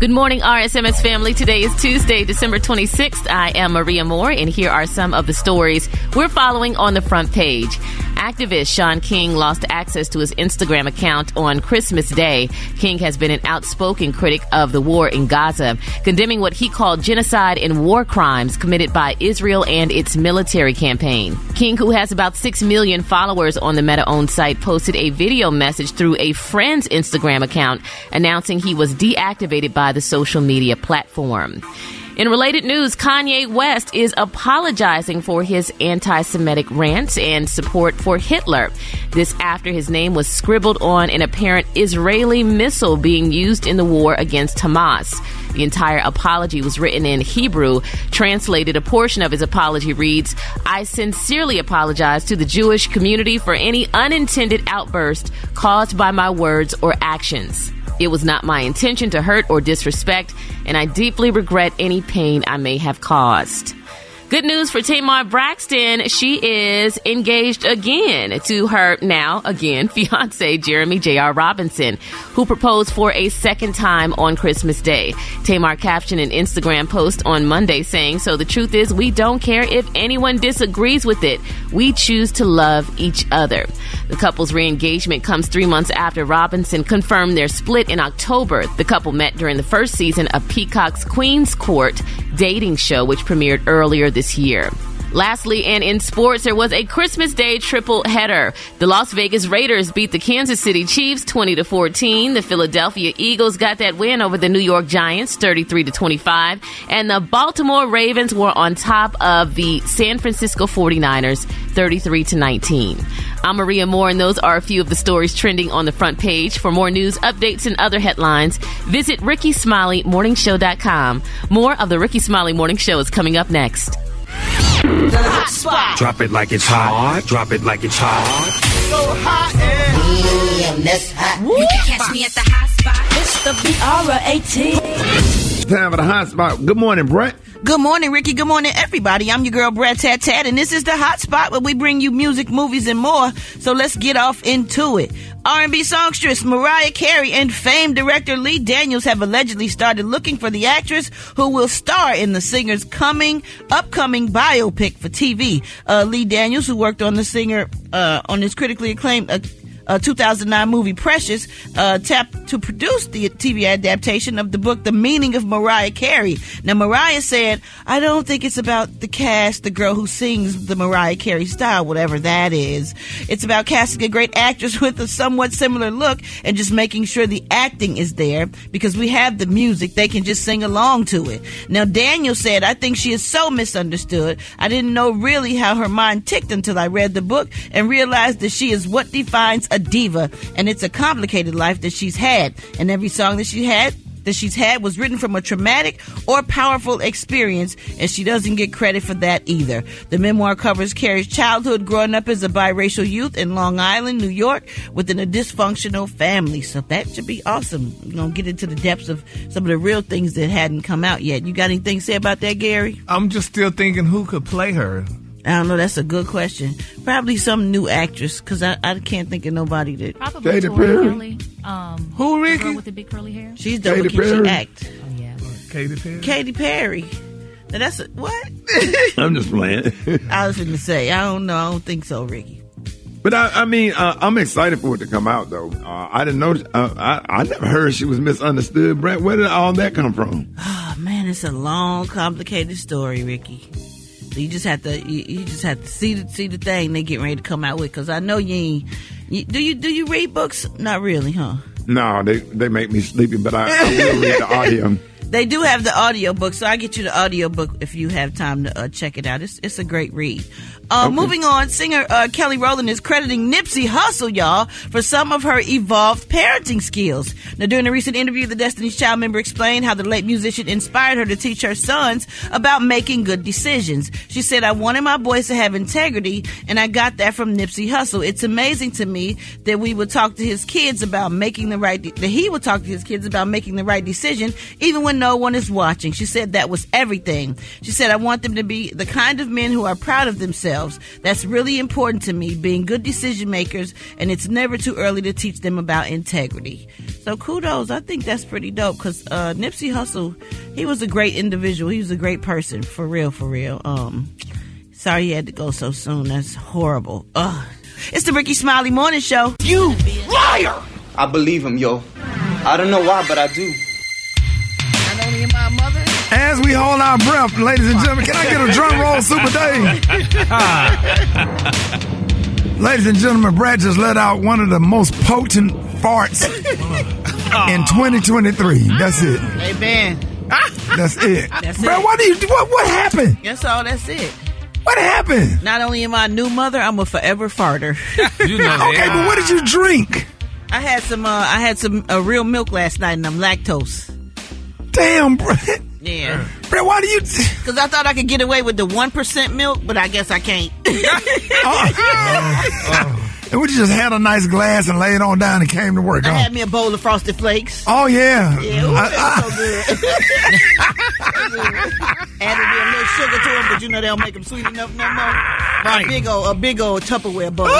Good morning, RSMS family. Today is Tuesday, December 26th. I am Maria More, and here are some of the stories we're following on the front page. Activist Shaun King lost access to his Instagram account on Christmas Day. King has been an outspoken critic of the war in Gaza, condemning what he called genocide and war crimes committed by Israel and its military campaign. King, who has about 6 million followers on the Meta owned site, posted a video message through a friend's Instagram account announcing he was deactivated by the social media platform. In related news, Kanye West is apologizing for his anti Semitic rants and support for Hitler. This after his name was scribbled on an apparent Israeli missile being used in the war against Hamas. The entire apology was written in Hebrew. Translated, a portion of his apology reads I sincerely apologize to the Jewish community for any unintended outburst caused by my words or actions. It was not my intention to hurt or disrespect, and I deeply regret any pain I may have caused. Good news for Tamar Braxton. She is engaged again to her now again fiance Jeremy J.R. Robinson, who proposed for a second time on Christmas Day. Tamar captioned an Instagram post on Monday saying, So the truth is, we don't care if anyone disagrees with it. We choose to love each other. The couple's re engagement comes three months after Robinson confirmed their split in October. The couple met during the first season of Peacock's Queen's Court dating show, which premiered earlier this year. Lastly, and in sports, there was a Christmas Day triple header. The Las Vegas Raiders beat the Kansas City Chiefs 20 to 14. The Philadelphia Eagles got that win over the New York Giants 33 to 25. And the Baltimore Ravens were on top of the San Francisco 49ers 33 to 19. I'm Maria More, and those are a few of the stories trending on the front page. For more news, updates, and other headlines, visit RickeySmileyMorningShow.com. More of the Rickey Smiley Morning Show is coming up next. The hot spot. Drop it like it's hot. Drop it like it's hot. So hot and that's hot. You can catch me at the hot spot. It's the BR18. Time for the hot spot. Good morning, Brat. Good morning, Rickey. Good morning, everybody. I'm your girl, Brat Tat Tat, and this is the hot spot where we bring you music, movies, and more. So let's get off into it. R&B songstress Mariah Carey and famed director Lee Daniels have allegedly started looking for the actress who will star in the singer's coming, upcoming biopic for TV. Uh, Lee Daniels, who worked on the singer uh, on his critically acclaimed uh, uh, 2009 movie Precious, uh, tapped to produce the TV adaptation of the book The Meaning of Mariah Carey. Now, Mariah said, I don't think it's about the cast, the girl who sings the Mariah Carey style, whatever that is. It's about casting a great actress with a somewhat similar look and just making sure the acting is there because we have the music. They can just sing along to it. Now, Daniel said, I think she is so misunderstood. I didn't know really how her mind ticked until I read the book and realized that she is what defines a diva, and it's a complicated life that she's had. And every song that she had that she's had was written from a traumatic or powerful experience, and she doesn't get credit for that either. The memoir covers Carey's childhood growing up as a biracial youth in Long Island, New York, within a dysfunctional family. So that should be awesome. We're going to get into the depths of some of the real things that hadn't come out yet. You got anything to say about that, Gary? I'm just still thinking who could play her. I don't know. That's a good question. Probably some new actress because I, I can't think of nobody that. Probably Katy Perry. Um, Who Rickey? with the big curly hair. She's dope. Katy Perry. She act. Oh yeah. Katy Perry. Katy Perry. Now that's a, what? I'm just playing. I was going to say I don't know. I don't think so, Rickey. But I, I mean, uh, I'm excited for it to come out, though. Uh, I didn't know. Uh, I, I never heard she was misunderstood. Brat, where did all that come from? Oh man, it's a long, complicated story, Rickey. So you just have to you, you, just have to see the see the thing they get ready to come out with. Because I know you ain't. You, do you do you read books? Not really, huh? No, they they make me sleepy, but I, I will read the audio. They do have the audio book, so I get you the audio book if you have time to uh, check it out. It's it's a great read. Uh, okay. Moving on, singer uh, Kelly Rowland is crediting Nipsey Hussle, y'all, for some of her evolved parenting skills. Now, during a recent interview, the Destiny's Child member explained how the late musician inspired her to teach her sons about making good decisions. She said, I wanted my boys to have integrity, and I got that from Nipsey Hussle. It's amazing to me that we would talk to his kids about making the right, de- that he would talk to his kids about making the right decision, even when when no one is watching. She said that was everything. She said, I want them to be the kind of men who are proud of themselves. That's really important to me, being good decision makers, and it's never too early to teach them about integrity. So kudos. I think that's pretty dope because uh, Nipsey Hussle, he was a great individual. He was a great person, for real, for real. Um, sorry he had to go so soon. That's horrible. Ugh. It's the Rickey Smiley Morning Show. You liar! I believe him, yo. I don't know why, but I do. As we hold our breath, ladies and gentlemen, can I get a drum roll, Super Dave? ladies and gentlemen, Brat just let out one of the most potent farts in 2023. That's it. amen. That's it. That's Brat, it. what do you? What what happened? That's all. That's it. What happened? Not only am I a new mother, I'm a forever farter. You know. Okay, but what did you drink? I had some. Uh, I had some uh, real milk last night, and I'm lactose. Damn, Brat. Yeah, Brat, why do you? because I thought I could get away with the one percent milk, but I guess I can't. Oh. Oh. And we just had a nice glass and laid it on down and came to work. I huh? had me a bowl of frosted flakes. Oh yeah. Yeah, ooh, I- that I- so good. Added a little sugar to them, but you know they don't make them sweet enough no more. A big old, a big old Tupperware bowl too.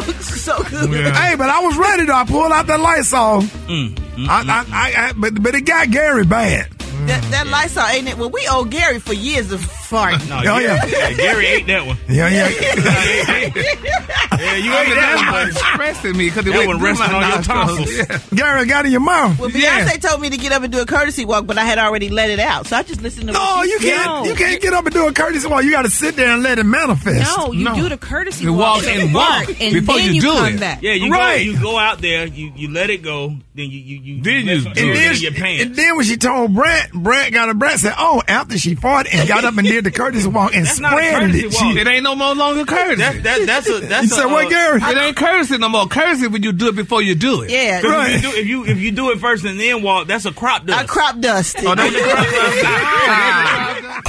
It was so good. Hey, but I was ready though. I pulled out that Lysol. Mm, I, I, I, I, but but it got Gary bad. That, that Lysol ain't it? Well, we owe Gary for years of farting. No, Oh, Gary, yeah. yeah, Gary ate that one. Yeah, yeah. yeah, you ate that one. stressing me because it That went one resting on your nostrils. tonsils. Yeah. Gary got in your mouth. Well, Beyonce Yeah. told me to get up and do a courtesy walk, but I had already let it out, so I just listened to. No, what you can't. No. You can't get up and do a courtesy walk. You got to sit there and let it manifest. No, you No. do the courtesy walk. You walk, walk and walk and before then you you, do come it. back. Yeah, you Right. go you go out there, you, you let it go, then you you, you Then you some do it. And then, in your pants. and then when she told Brat, Brat got a Brat said, "Oh, after she fought and got up and did the courtesy walk and That's spread it." walk. She, It ain't no more longer courtesy. that, that, that's a that's you a, said what, uh, Gary? it ain't courtesy no more. Courtesy when you do it before you do it. Yeah, Right. if, you do, if you if you do it first and then walk, that's a crop dust. I crop dust. Oh, that's a crop dust.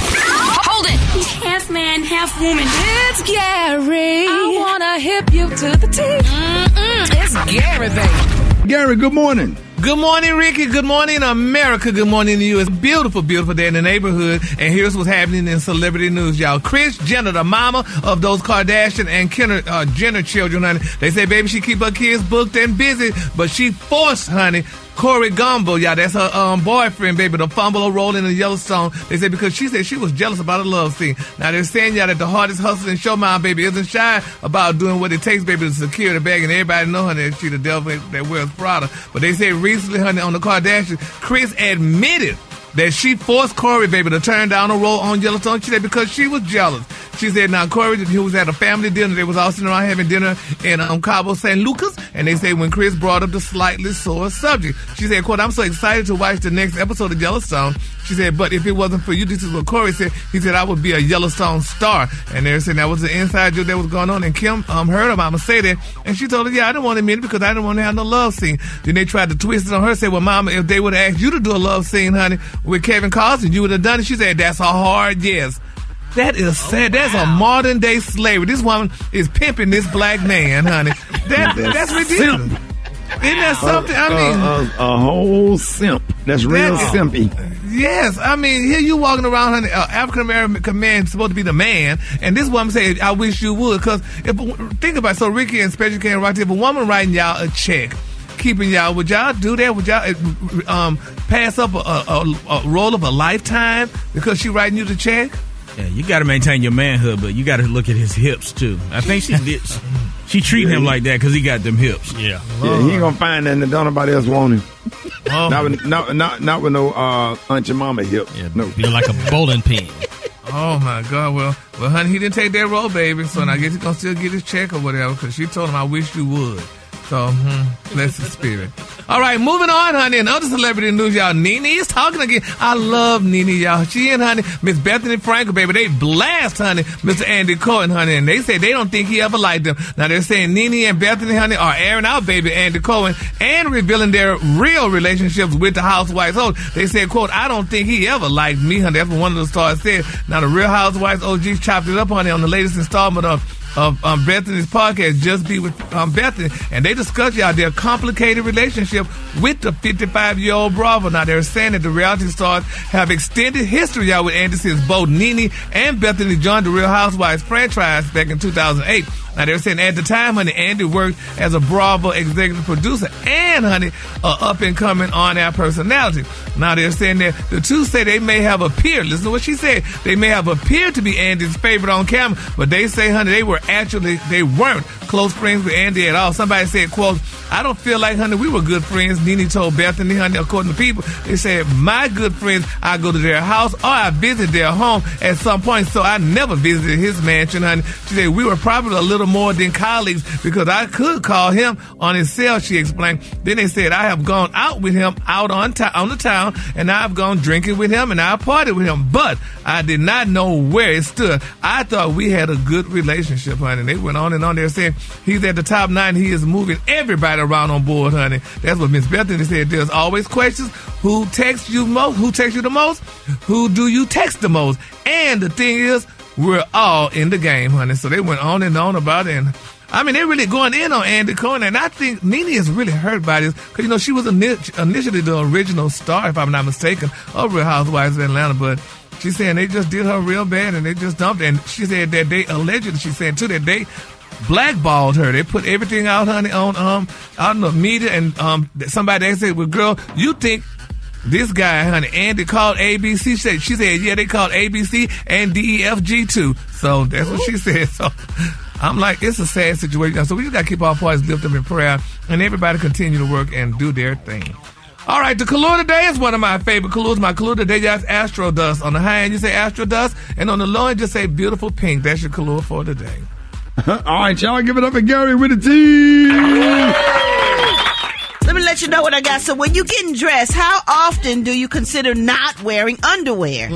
Hold it. Half man, half woman. It's Gary. I wanna hip you to the T. Mm-mm, it's Gary, baby. Gary, good morning. Good morning, Rickey. Good morning, America. Good morning to you. It's beautiful, beautiful day in the neighborhood. And here's what's happening in celebrity news, y'all. Kris Jenner, the mama of those Kardashian and Kenner, uh, Jenner children, honey. They say, baby, she keep her kids booked and busy, but she forced, honey, Corey Gamble, y'all, that's her um, boyfriend, baby, the fumble role in the Yellowstone. They say because she said she was jealous about a love scene. Now they're saying y'all that the hardest hustling showman, baby, isn't shy about doing what it takes, baby, to secure the bag. And everybody know, honey, that she the devil that wears Prada. But they say recently, honey, on the Kardashians, Kris admitted that she forced Corey, baby, to turn down a role on Yellowstone. She said because she was jealous. She said, now Corey, he was at a family dinner. They was all sitting around having dinner in um, Cabo San Lucas. And they say when Kris brought up the slightly sore subject, she said, quote, I'm so excited to watch the next episode of Yellowstone. She said, but if it wasn't for you, this is what Corey said. He said, I would be a Yellowstone star. And they're saying that was the inside joke that was going on. And Kim um, heard her mama say that. And she told her, yeah, I didn't want to admit it because I didn't want to have no love scene. Then they tried to twist it on her, said, well, mama, if they would have asked you to do a love scene, honey, with Kevin Costner, you would have done it. She said, that's a hard yes. That is sad. That's a modern day slavery. This woman is pimping this black man, honey. That, that's ridiculous. Isn't that something? I mean, uh, a whole simp. That's real That- simpy. Yes, I mean, here you walking around, honey, uh, African American man supposed to be the man, and this woman said, "I wish you would." Because if think about it, so Rickey and Special K and if a woman writing y'all a check, keeping y'all, would y'all do that? Would y'all uh, um, pass up a, a, a, a role of a lifetime because she writing you the check? Yeah, you got to maintain your manhood, but you got to look at his hips too. I think she did. She treat him like that because he got them hips. Yeah. Yeah, he ain't gonna find that and don't nobody else want him. Oh. Not with, not, not, not with no uh, Aunt your mama hip. no. Feel like a bowling pin. Oh my God! Well, well, honey, he didn't take that role, baby. So I guess he's gonna still get his check or whatever. Because she told him, "I wish you would." So, hmm, bless his spirit. All right, moving on, honey. And other celebrity news, y'all. Nene is talking again. I love Nene, y'all. She and honey, Miss Bethenny Frankel, baby, they blast, honey, Mr. Andy Cohen, honey, and they say they don't think he ever liked them. Now they're saying Nene and Bethenny, honey, are airing out, baby, Andy Cohen, and revealing their real relationships with the housewives. So they said, quote, I don't think he ever liked me, honey. That's what one of the stars said. Now the Real Housewives OGs chopped it up, honey, on the latest installment of of um, Bethenny's podcast, Just B with um, Bethenny, and they discuss y'all their complicated relationship with the 55 year old Bravo. Now they're saying that the reality stars have extended history y'all with Andy since both Nene and Bethenny joined the Real Housewives franchise back in 2008. Now they're saying at the time, honey, Andy worked as a Bravo executive producer and, honey, a up and coming on air personality. Now they're saying that the two say they may have appeared. Listen to what she said. They may have appeared to be Andy's favorite on camera, but they say, honey, they were actually they weren't close friends with Andy at all. Somebody said, "quote I don't feel like, honey, we were good friends." Nene told Bethenny, honey, according to people, they said my good friends, I go to their house or I visit their home at some point. So I never visited his mansion, honey. She said we were probably a little more than colleagues because I could call him on his cell. She explained. Then they said I have gone out with him out on on the town, and I've gone drinking with him, and I partied with him, but I did not know where it stood. I thought we had a good relationship, honey. They went on and on there saying he's at the top nine. He is moving everybody around on board, honey. That's what Miss Bethenny said. There's always questions. Who texts you most? Who texts you the most? Who do you text the most? And the thing is, we're all in the game, honey. So they went on and on about it. And I mean, they're really going in on Andy Cohen, and I think Nene is really hurt by this because you know she was initially the original star, if I'm not mistaken, of Real Housewives of Atlanta, but. She's saying they just did her real bad and they just dumped. And she said that they allegedly, she said too, that they blackballed her. They put everything out, honey, on um out in the media, and um somebody they said, "Well, girl, you think this guy, honey, Andy called ABC?" She said, "She said, yeah, they called ABC and DEFG too." So that's what she said. So. I'm like, it's a sad situation. So we just got to keep our parties lifted up in prayer and everybody continue to work and do their thing. All right, the color today is one of my favorite colors. My color today is Astro Dust. On the high end, you say Astro Dust, and on the low end, just say Beautiful Pink. That's your color for today. All right, y'all give it up for Gary with the T. Let you know what I got. So when you getting dressed, how often do you consider not wearing underwear?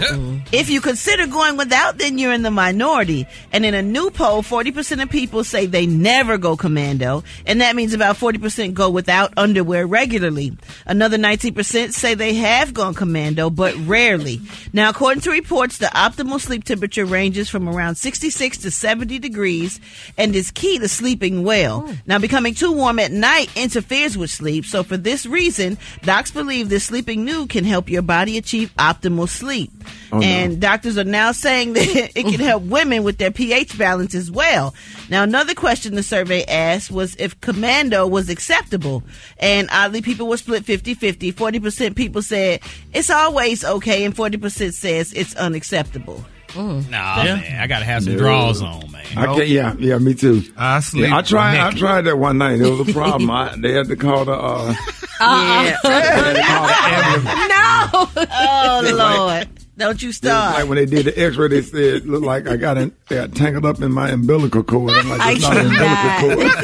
If you consider going without, then you're in the minority. And in a new poll, 40% of people say they never go commando. And that means about 40% go without underwear regularly. Another 19% say they have gone commando, but rarely. Now, according to reports, the optimal sleep temperature ranges from around 66 to 70 degrees and is key to sleeping well. Oh. Now, becoming too warm at night interferes with sleep. So for this reason, docs believe this sleeping nude can help your body achieve optimal sleep. Oh, no. and doctors are now saying that it can help women with their pH balance as well. Now, another question the survey asked was if commando was acceptable. And oddly, people were split 50-50. 40% people said it's always okay and 40% says it's unacceptable. Nah, man, I gotta have some draws on, man. I can't, yeah, yeah, me too. I sleep Yeah, I tried. I tried that one night. It was a problem. I, they had to call the. Uh, Yeah. they had to call the no! Oh, Lord. Don't you It was start. like when they did the X-ray, they said it looked like I got in, they got tangled up in my umbilical cord. I'm like, I it's not an umbilical cord.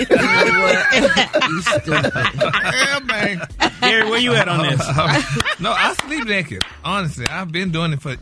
You stupid. yeah, man. Gary, where you at on this? no, I sleep naked. Honestly, I've been doing it for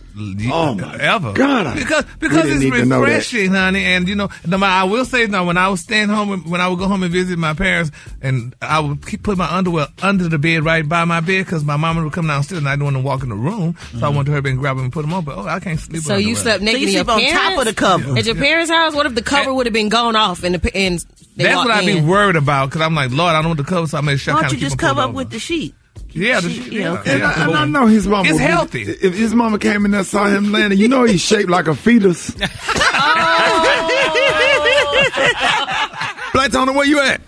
Oh, my ever. God, because because it's need to know that. refreshing, honey. And you know, no, matter- I will say now, when I was staying home, when I would go home and visit my parents, and I would keep put my underwear under the bed right by my bed because my mama would come downstairs and I didn't want to walk in the room, so I mm-hmm. went to hurry and grab them and put them on. But oh, I can't sleep. So with you slept naked so you in sleep on top of the cover. At your parents' house? What if the cover would have been gone off and the pa- and they That's what I'd be worried about because I'm like, Lord, I don't want the cover, so I make sure. I Why don't you just them cover up over. with the sheet? Yeah, the, Sheet, yeah, yeah, okay. And I, and I know his mama. It's would be- healthy. If his mama came in there saw him landing, you know he's shaped like a fetus. Black Tony, where you at?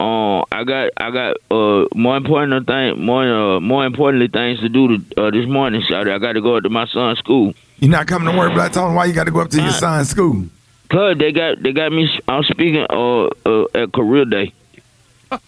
Uh, I got I got uh more important thing more uh, more importantly things to do to, uh, this morning, Saturday. I got to go up to my son's school. You're not coming to work, Black Tony. Why you got to go up to your son's school? Cause they got they got me. I'm speaking uh, uh at career day.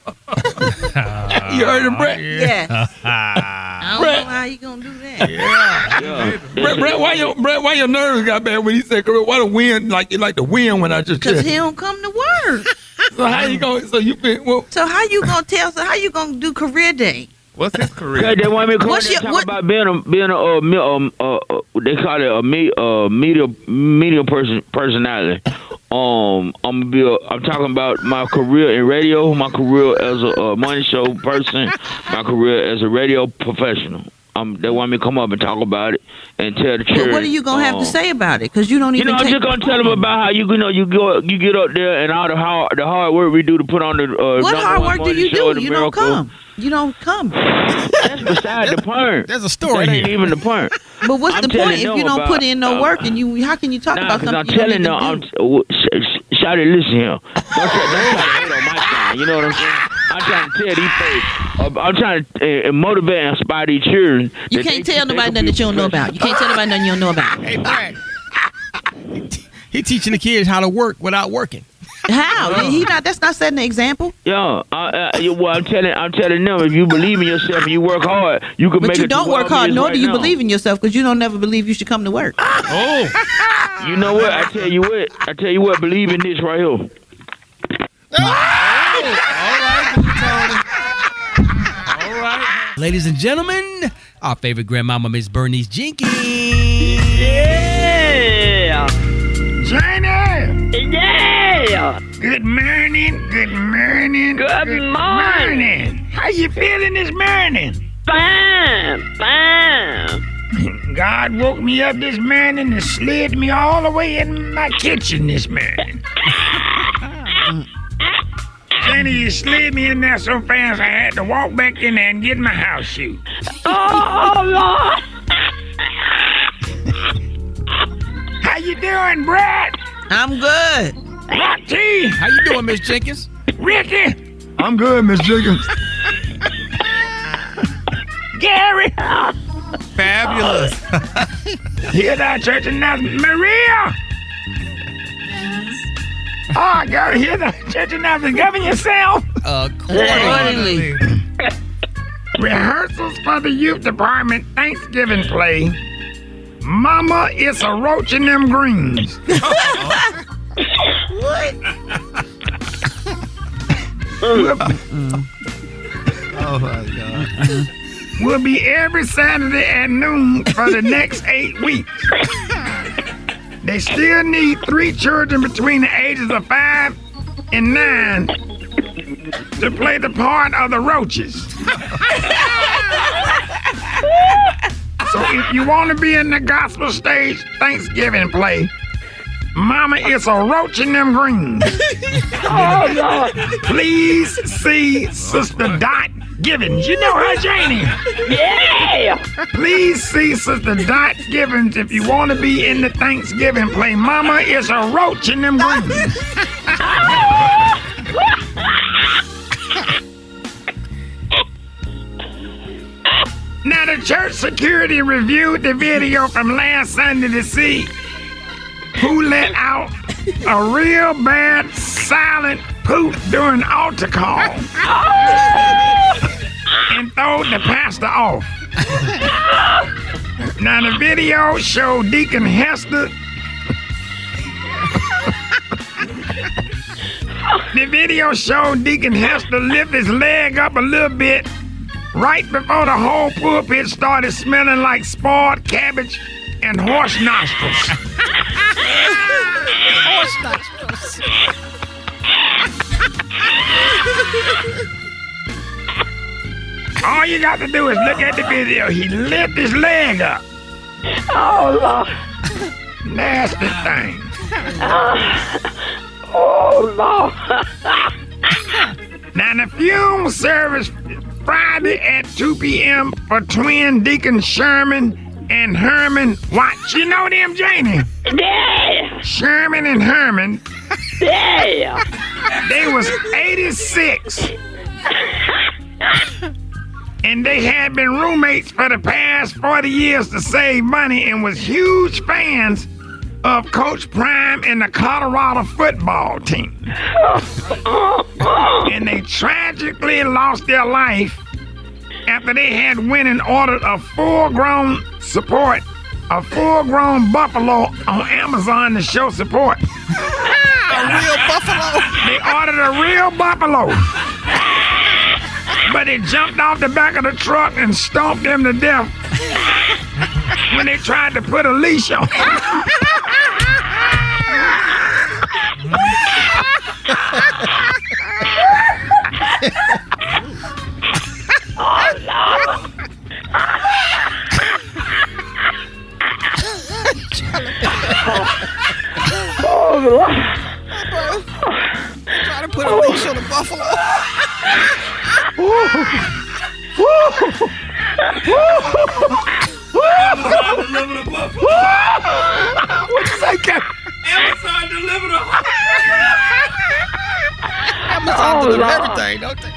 You heard him, Brat? Yeah. I don't know how you gonna do that. Yeah, Brat, Brat, why your Brat, why your nerves got bad when he said, "Career"? "Why the wind like like the wind when I just Cause he don't come to work. So how you going? So you been well? So how you gonna tell? So how you gonna do career day? What's his Cause career? they want me to come What's your- talk what- about being a being a uh, me- um uh, uh they call it a me uh media media person personality. Um, I'm gonna be a, I'm talking about my career in radio, my career as a uh, money show person, my career as a radio professional. Um, they want me to come up and talk about it and tell the church. But what are you gonna have um, to say about it? Because you don't even. You know, I'm just gonna tell them about how you, you know you go you get up there and all the hard the hard work we do to put on the uh, what hard work do you do? The You don't come. You don't come. That's beside the point. There's a story That ain't here. even the point. But what's I'm the point if you don't about- put in no uh, work and you? How can you talk Nah, about because something I'm you don't telling even them, do? I'm, sh- sh- shout it, listen here. Don't try, don't try to hate on my side. You know what I'm saying? I'm trying to tell these folks. Uh, I'm trying to uh, motivate and inspire these children. You can't tell they nobody can nothing that you don't know about. You can't tell nobody nothing you don't know about. Hey, Brat. He teaching the kids how to work without working. How? He not. That's not setting an example. Yo, uh, uh, well, I'm telling, I'm telling them, if you believe in yourself and you work hard, you can But make you it. to don't work hard, nor right do you now. believe in yourself because you don't never believe you should come to work. Oh. You know what? I tell you what. I tell you what. Believe in this right here. Ladies and gentlemen, our favorite grandmama, Miss Bernice Jenkins. Yeah. Johnny! Yeah. Good morning, good morning. Good morning. How you feeling this morning? Fine. Fine. God woke me up this morning and slid me all the way in my kitchen this morning. Johnny, you slid me in there so fast I had to walk back in there and get my house shoes. Oh, Lord. How you doing, Brat? I'm good. Hot tea? How you doing, Miss Jenkins? Ricky? I'm good, Miss Jenkins. Gary? Fabulous. Hear that church announcement. Maria! Ah, oh, I gotta hear the church announcement. Govern yourself. Accordingly. Rehearsals for the youth department Thanksgiving play. Mama, it's a roach in them greens. What? Oh my God. We'll be every Saturday at noon for the next eight weeks. They still need three children between the ages of five and nine to play the part of the roaches. so if you want to be in the gospel stage Thanksgiving play, Mama, it's a roach in them greens. Oh, Lord. Please see Sister Dot Givens. You know her, Janie. Yeah. Please see Sister Dot Givens if you want to be in the Thanksgiving play. Mama is a roach in them greens. now, the church security reviewed the video from last Sunday to see who let out a real bad silent poop during altar call oh. And throwed the pastor off. now the video showed Deacon Hester. the video showed Deacon Hester lift his leg up a little bit right before the whole pulpit started smelling like spoiled cabbage and horse nostrils. Horse nostrils. All you got to do is look at the video. He lift his leg up. Oh, Lord. Nasty thing. Oh, Lord. Now the funeral service Friday at 2 p.m. for twin Deacon Sherman and Herman Watch. You know them, Janie? Yeah. Sherman and Herman. Yeah. They was 86. and they had been roommates for the past 40 years to save money and was huge fans of Coach Prime and the Colorado football team. and they tragically lost their life after they had went and ordered a full-grown support, a full-grown buffalo on Amazon to show support. A real buffalo. They ordered a real buffalo but he jumped off the back of the truck and stomped them to death when they tried to put a leash on oh, Lord. oh, Lord. Bro, trying to put a leash on a buffalo. What you say, Captain? Amazon delivered a Amazon Oh, deliver Lord. everything, don't they?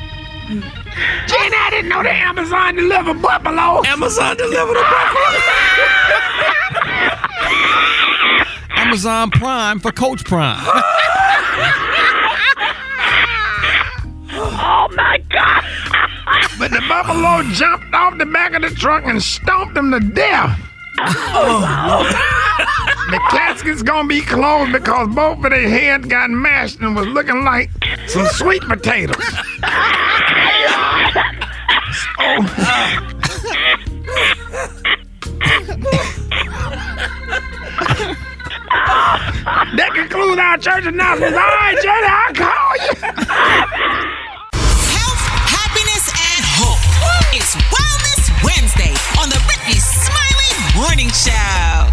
Jen, I didn't know the Amazon delivered buffalo. Amazon delivered a buffalo. Amazon Prime for Coach Prime. but the buffalo jumped off the back of the truck and stomped him to death. the casket's gonna be closed because both of their heads got mashed and was looking like some sweet potatoes. oh. That concludes our church announcements. All right, Jenny, I'll call you. Wednesday on the Rickey Smiley Morning Show.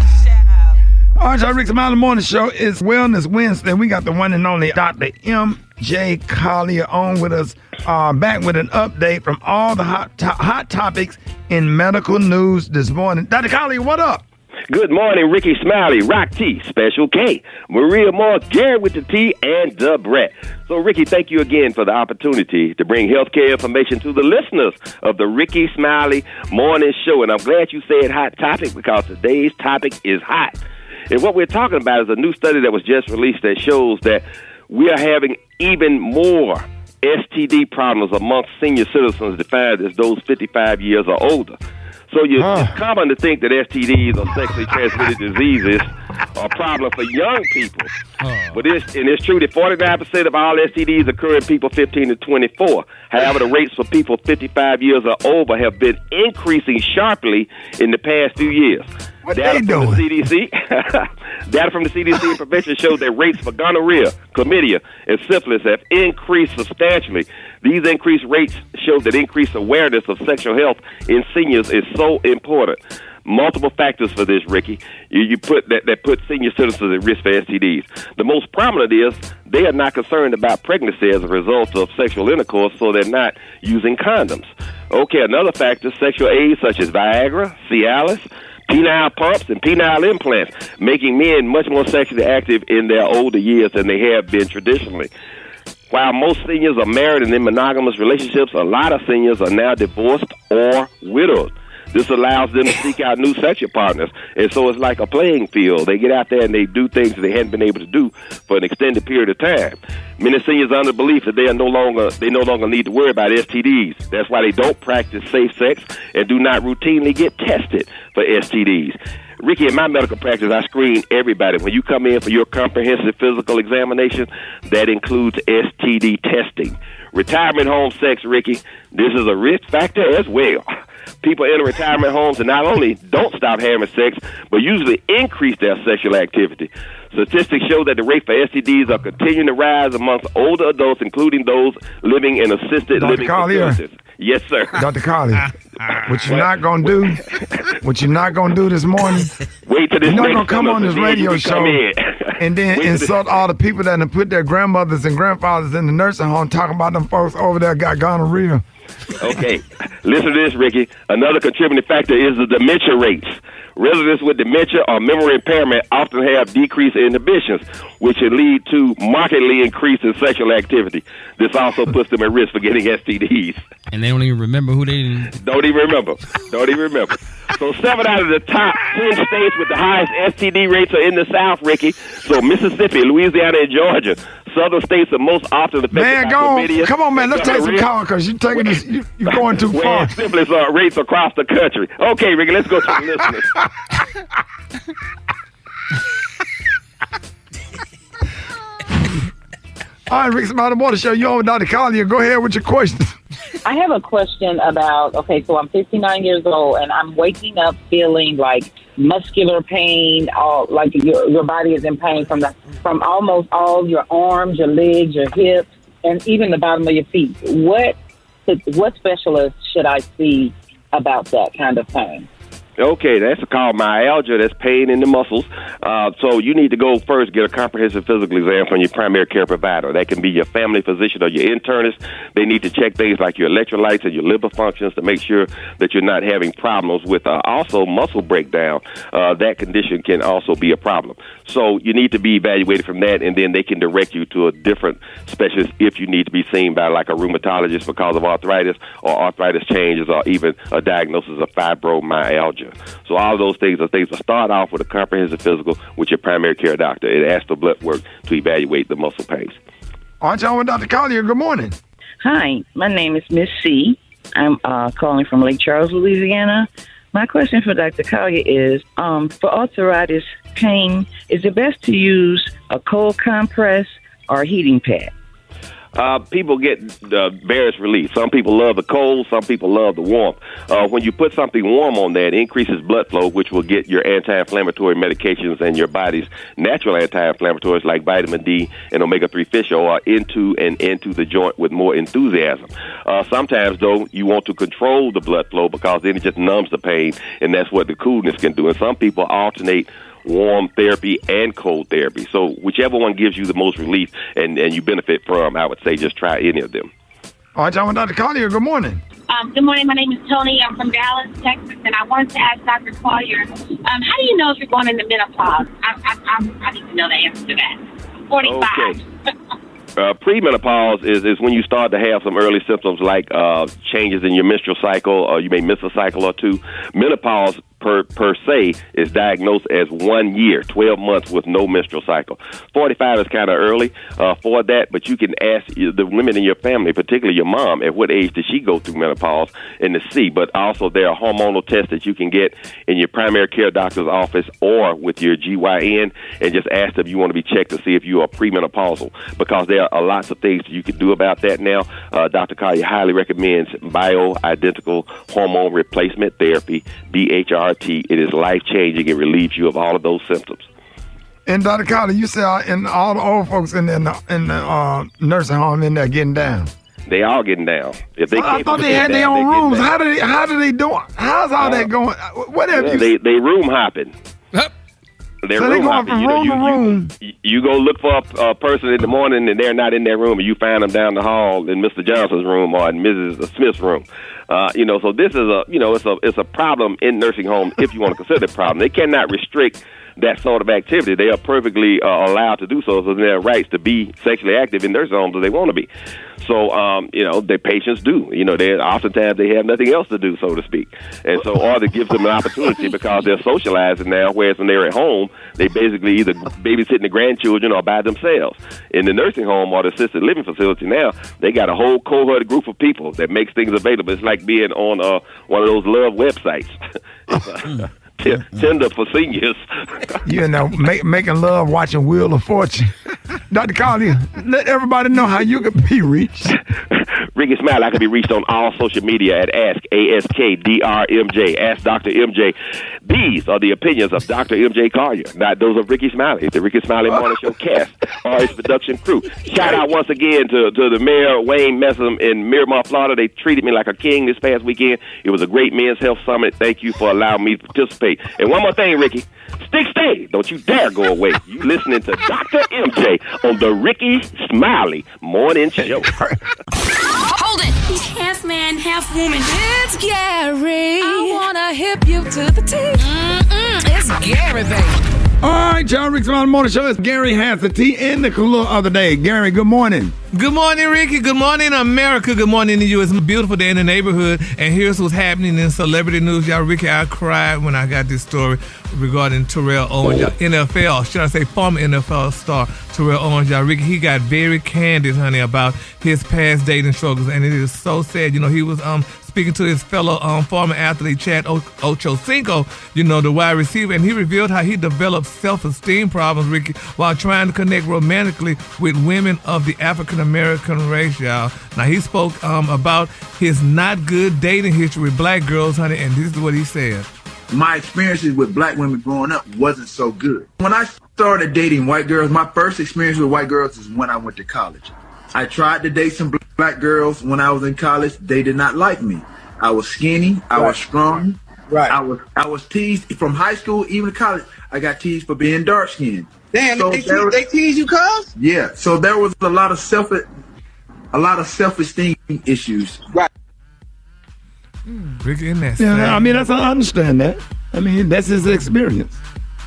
All right, y'all, Rick Smiley Morning Show is Wellness Wednesday. We got the one and only Dr. M.J. Collier on with us, uh, back with an update from all the hot, to- hot topics in medical news this morning. Dr. Collier, what up? Good morning, Rickey Smiley, Rock T, Special K, Maria More, Gary with the T, and the Brat. So, Rickey, thank you again for the opportunity to bring healthcare information to the listeners of the Rickey Smiley Morning Show. And I'm glad you said hot topic because today's topic is hot. And what we're talking about is a new study that was just released that shows that we are having even more STD problems amongst senior citizens defined as those 55 years or older. So you, it's common to think that STDs or sexually transmitted diseases are a problem for young people. But it's, and it's true that 49% of all STDs occur in people 15 to 24. However, the rates for people 55 years or over have been increasing sharply in the past few years. What Data they from doing? the CDC, data from the CDC and prevention shows that rates for gonorrhea, chlamydia, and syphilis have increased substantially. These increased rates show that increased awareness of sexual health in seniors is so important. Multiple factors for this, Rickey. You, you put that, that put senior citizens at risk for STDs. The most prominent is they are not concerned about pregnancy as a result of sexual intercourse, so they're not using condoms. Okay, another factor: sexual aids such as Viagra, Cialis, penile pumps, and penile implants, making men much more sexually active in their older years than they have been traditionally. While most seniors are married and in monogamous relationships, a lot of seniors are now divorced or widowed. This allows them to seek out new sexual partners, and so it's like a playing field. They get out there and they do things that they hadn't been able to do for an extended period of time. Many seniors are under the belief that they are no longer they no longer need to worry about STDs. That's why they don't practice safe sex and do not routinely get tested for STDs. Rickey, in my medical practice, I screen everybody. When you come in for your comprehensive physical examination, that includes STD testing. Retirement home sex, Rickey, this is a risk factor as well. People in retirement homes and not only don't stop having sex, but usually increase their sexual activity. Statistics show that the rate for STDs are continuing to rise amongst older adults, including those living in assisted Dr. living Collier. facilities. Yes, sir. Dr. Collier, what you're not gonna do, what you're not gonna do this morning, Wait till this you're not gonna come on this radio you can come show and then Wait insult all the people that have put their grandmothers and grandfathers in the nursing home talking about them folks over there got gonorrhea. Okay, listen to this, Rickey. Another contributing factor is the dementia rates. Residents with dementia or memory impairment often have decreased inhibitions, which can lead to markedly increase in sexual activity. This also puts them at risk for getting STDs. And they don't even remember who they Don't even remember. Don't even remember. So seven out of the top ten states with the highest STD rates are in the South, Rickey. So Mississippi, Louisiana, and Georgia. Southern states are most often affected Man, by go on. Come on, man. Let's take some gonorrhea. calls because you're taking this. You, you're going too Well, far. syphilis uh, rates across the country. Okay, Rickey, let's go to the listeners. All right, Rick Smiley Water Show. You're on with Dr. Collier. Go ahead with your questions. I have a question about okay, so I'm 59 years old and I'm waking up feeling like muscular pain, all like your your body is in pain from the from almost all your arms, your legs, your hips, and even the bottom of your feet. What what specialist should I see about that kind of pain? Okay, that's called myalgia. That's pain in the muscles. Uh, so you need to go first get a comprehensive physical exam from your primary care provider. That can be your family physician or your internist. They need to check things like your electrolytes and your liver functions to make sure that you're not having problems with uh, also muscle breakdown. Uh, that condition can also be a problem. So you need to be evaluated from that, and then they can direct you to a different specialist if you need to be seen by like a rheumatologist because of arthritis or arthritis changes or even a diagnosis of fibromyalgia. So all those things are things to start off with a comprehensive physical with your primary care doctor. It asks for blood work to evaluate the muscle pains. All right, y'all with Dr. Collier. Good morning. Hi, my name is Miss C. I'm uh, calling from Lake Charles, Louisiana. My question for Dr. Collier is um, for arthritis pain, is it best to use a cold compress or a heating pad? Uh, people get uh, various relief. Some people love the cold, some people love the warmth. Uh, when you put something warm on that, it increases blood flow, which will get your anti-inflammatory medications and your body's natural anti-inflammatories like vitamin D and omega-3 fish oil into and into the joint with more enthusiasm. Uh, sometimes, though, you want to control the blood flow because then it just numbs the pain, and that's what the coolness can do. And some people alternate warm therapy and cold therapy. So whichever one gives you the most relief and, and you benefit from, I would say just try any of them. All right, y'all with Dr. Collier. Good morning. Um, good morning. My name is Tony. I'm from Dallas, Texas, and I wanted to ask Dr. Collier, um, how do you know if you're going into menopause? I, I, I, I need to know the answer to that. 45. Okay. Uh, premenopause is, is when you start to have some early symptoms like uh, changes in your menstrual cycle, or you may miss a cycle or two. Menopause per per se is diagnosed as one year, 12 months with no menstrual cycle. 45 is kind of early uh, for that, but you can ask the women in your family, particularly your mom, at what age did she go through menopause and to see. But also there are hormonal tests that you can get in your primary care doctor's office or with your GYN and just ask them if you want to be checked to see if you are premenopausal because there are lots of things that you can do about that now. Uh, Dr. Collier highly recommends bioidentical hormone replacement therapy, BHR RT. It is life changing. It relieves you of all of those symptoms. And Dr. Collier, you say uh, and all the old folks in the, in the, in the uh, nursing home in there getting down. They all getting down. If they I thought they had their own rooms. How do they? How do they do? How's all uh, that going? What have yeah, you? They they room hopping. They're so they going from you room you, to room. You, you, go look for a, a, person in the morning and they're not in their room, and you find them down the hall in Mr. Johnson's room or in Mrs. Smith's room. Uh, you know, so this is a you know it's a it's a problem in nursing homes if you want to consider it a problem. They cannot restrict that sort of activity. They are perfectly uh, allowed to do so, so they have rights to be sexually active in their homes if they want to be. So, um, you know, their patients do. You know, they oftentimes they have nothing else to do, so to speak, and so or that gives them an opportunity because they're socializing now. Whereas when they're at home, they basically either babysitting the grandchildren or by themselves. In the nursing home or the assisted living facility now, they got a whole cohort group of people that makes things available. It's like being on uh, one of those love websites. T- Tinder for seniors. you know, make, making love watching Wheel of Fortune. Dr. Collier, let everybody know how you can be reached. Rickey Smiley, I can be reached on all social media at Ask A-S-K-D-R-M-J. Ask Dr. MJ. These are the opinions of Dr. MJ Collier, not those of Rickey Smiley, the Rickey Smiley Morning Show cast, or his production crew. Shout out once again to, to the mayor, Wayne Messam in Miramar, Florida. They treated me like a king this past weekend. It was a great men's health summit. Thank you for allowing me to participate. And one more thing, Rickey. Stick stay. Don't you dare go away. You listening to Dr. MJ on the Rickey Smiley Morning Show. Hold it. He's half man, half woman. It's Gary. I wanna hip you to the teeth. Mm-mm, it's Gary, baby. All right, John Rick's the morning show. It's Gary has the tea the cooler of the day. Gary, good morning. Good morning, Rickey. Good morning, America. Good morning to you. It's a beautiful day in the neighborhood, and here's what's happening in celebrity news. Y'all, Rickey, I cried when I got this story regarding Terrell Owens, y'all, NFL, should I say former NFL star Terrell Owens. Y'all, Rickey, he got very candid, honey, about his past dating struggles, and it is so sad. You know, he was um speaking to his fellow um, former athlete Chad o- Ochocinco, you know, the wide receiver, and he revealed how he developed self-esteem problems, Rickey, while trying to connect romantically with women of the African American race, y'all. Now, he spoke um, about his not good dating history with black girls, honey, and this is what he said. My experiences with black women growing up wasn't so good. When I started dating white girls, my first experience with white girls is when I went to college. I tried to date some black girls when I was in college. They did not like me. I was skinny. I was strong. Right. I was I was teased from high school even to college. I got teased for being dark skinned. Damn, So they, there te- was- they tease you, cuz? Yeah. So there was a lot of self a lot of self esteem issues. Right. Hmm, Rickey in that. Yeah, I mean, that's I understand that. I mean, that's his experience.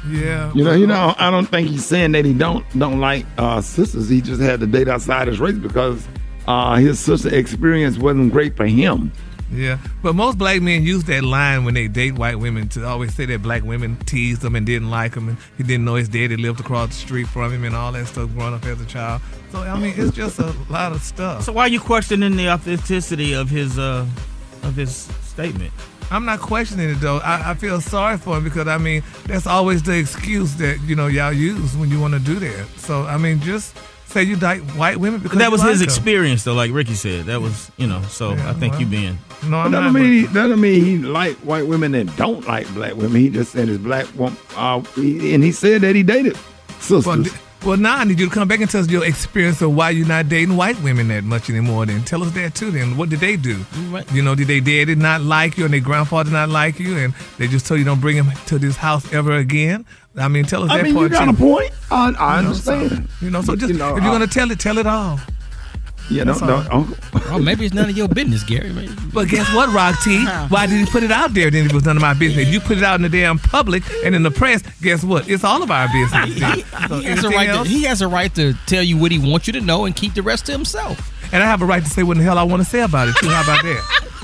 Yeah. You know, you know, I don't think he's saying that he don't don't like uh, sisters. He just had to date outside his race because uh, his sister experience wasn't great for him. Yeah, but most black men use that line when they date white women to always say that black women teased him and didn't like him, and he didn't know his daddy lived across the street from him, and all that stuff growing up as a child. So I mean, it's just a lot of stuff. So why are you questioning the authenticity of his uh of his statement? I'm not questioning it though. I, I feel sorry for him because I mean that's always the excuse that you know y'all use when you want to do that. So I mean, just say you date white women because that you was like his them. experience, though. Like Rickey said, that was you know. So I think you being No, But that don't mean he, that don't mean he like white women that don't like black women. He just said his black woman, uh, and he said that he dated sisters. Well, now I need you to come back and tell us your experience of why you're not dating white women that much anymore. Then tell us that too. Then what did they do? You know, did they daddy not like you and their grandfather not like you, and they just told you don't bring him to this house ever again? I mean, tell us I that mean, you got too. a point. I, I You know, so- understand. You know, so just you know, if you're I- gonna tell it, tell it all. Yeah, That's don't, don't, uncle. Oh, maybe it's none of your business, Gary. Maybe. But guess what, Rock T? Why did he put it out there? Then it was none of my business. If you put it out in the damn public and in the press, guess what? It's all of our business. He, So he has a right. To, he has a right to tell you what he wants you to know and keep the rest to himself. And I have a right to say what the hell I want to say about it too. How about that?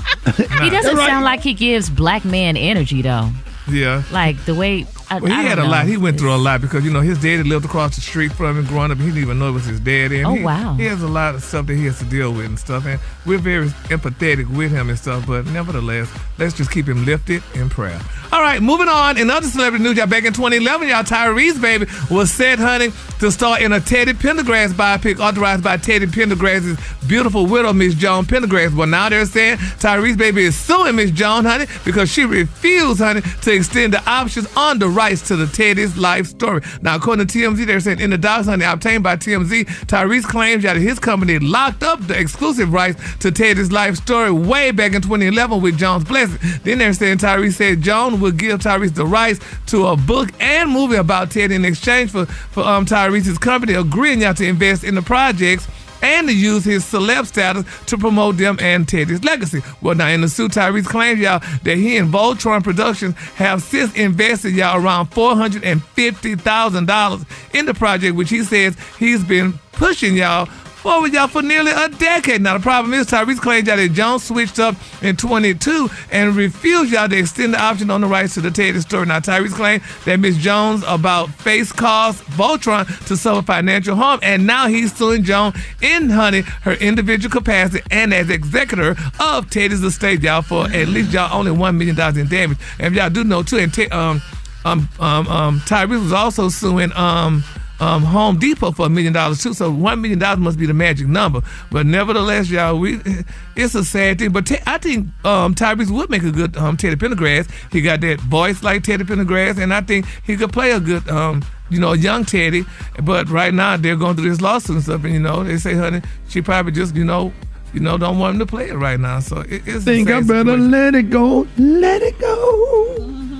He doesn't sound like he gives black man energy though. Yeah. Like the way I, Well, he had a know. lot. He went through a lot because you know his daddy lived across the street from him growing up. He didn't even know it was his daddy. And Oh, he, wow. He has a lot of stuff that he has to deal with and stuff. And we're very empathetic with him and stuff. But nevertheless, let's just keep him lifted in prayer. All right, moving on. In other celebrity news, y'all back in 2011, y'all Tyrese baby was set, honey, to star in a Teddy Pendergrass biopic authorized by Teddy Pendergrass's beautiful widow, Miss Joan Pendergrass. Well, now they're saying Tyrese baby is suing Miss Joan, honey, because she refused, honey, to extend the options on the rights to the Teddy's life story. Now, according to TMZ, they're saying in the honey, obtained by TMZ, Tyrese claims that his company locked up the exclusive rights to Teddy's life story way back in 2011 with Joan's blessing. Then they're saying Tyrese said Joan would give Tyrese the rights to a book and movie about Teddy in exchange for, for um, Tyrese's company agreeing y'all to invest in the projects and to use his celeb status to promote them and Teddy's legacy. Well, now in the suit, Tyrese claims y'all that he and Voltron Productions have since invested y'all around four hundred and fifty thousand dollars in the project, which he says he's been pushing y'all forward y'all for nearly a decade. Now the problem is Tyrese claims y'all that Joan switched up in 22 and refused y'all to extend the option on the rights to the Teddy story. Now Tyrese claimed that Miss Joan's about face caused Voltron to suffer financial harm, and now he's suing Joan in honey her individual capacity and as executor of Teddy's estate, y'all, for at least y'all only one million dollars in damage. And y'all do know too, and Te- um um um um Tyrese was also suing um um, Home Depot for a million dollars too. So one million dollars must be the magic number. But nevertheless, y'all, we it's a sad thing. But Te- I think um, Tyrese would make a good um, Teddy Pendergrass. He got that voice like Teddy Pendergrass, and I think he could play a good. Um, you know, young Teddy, but right now they're going through this lawsuit and stuff, and you know, they say, honey, she probably just, you know, you know, don't want him to play it right now. So it, it's Think I better situation. let it go. Let it go.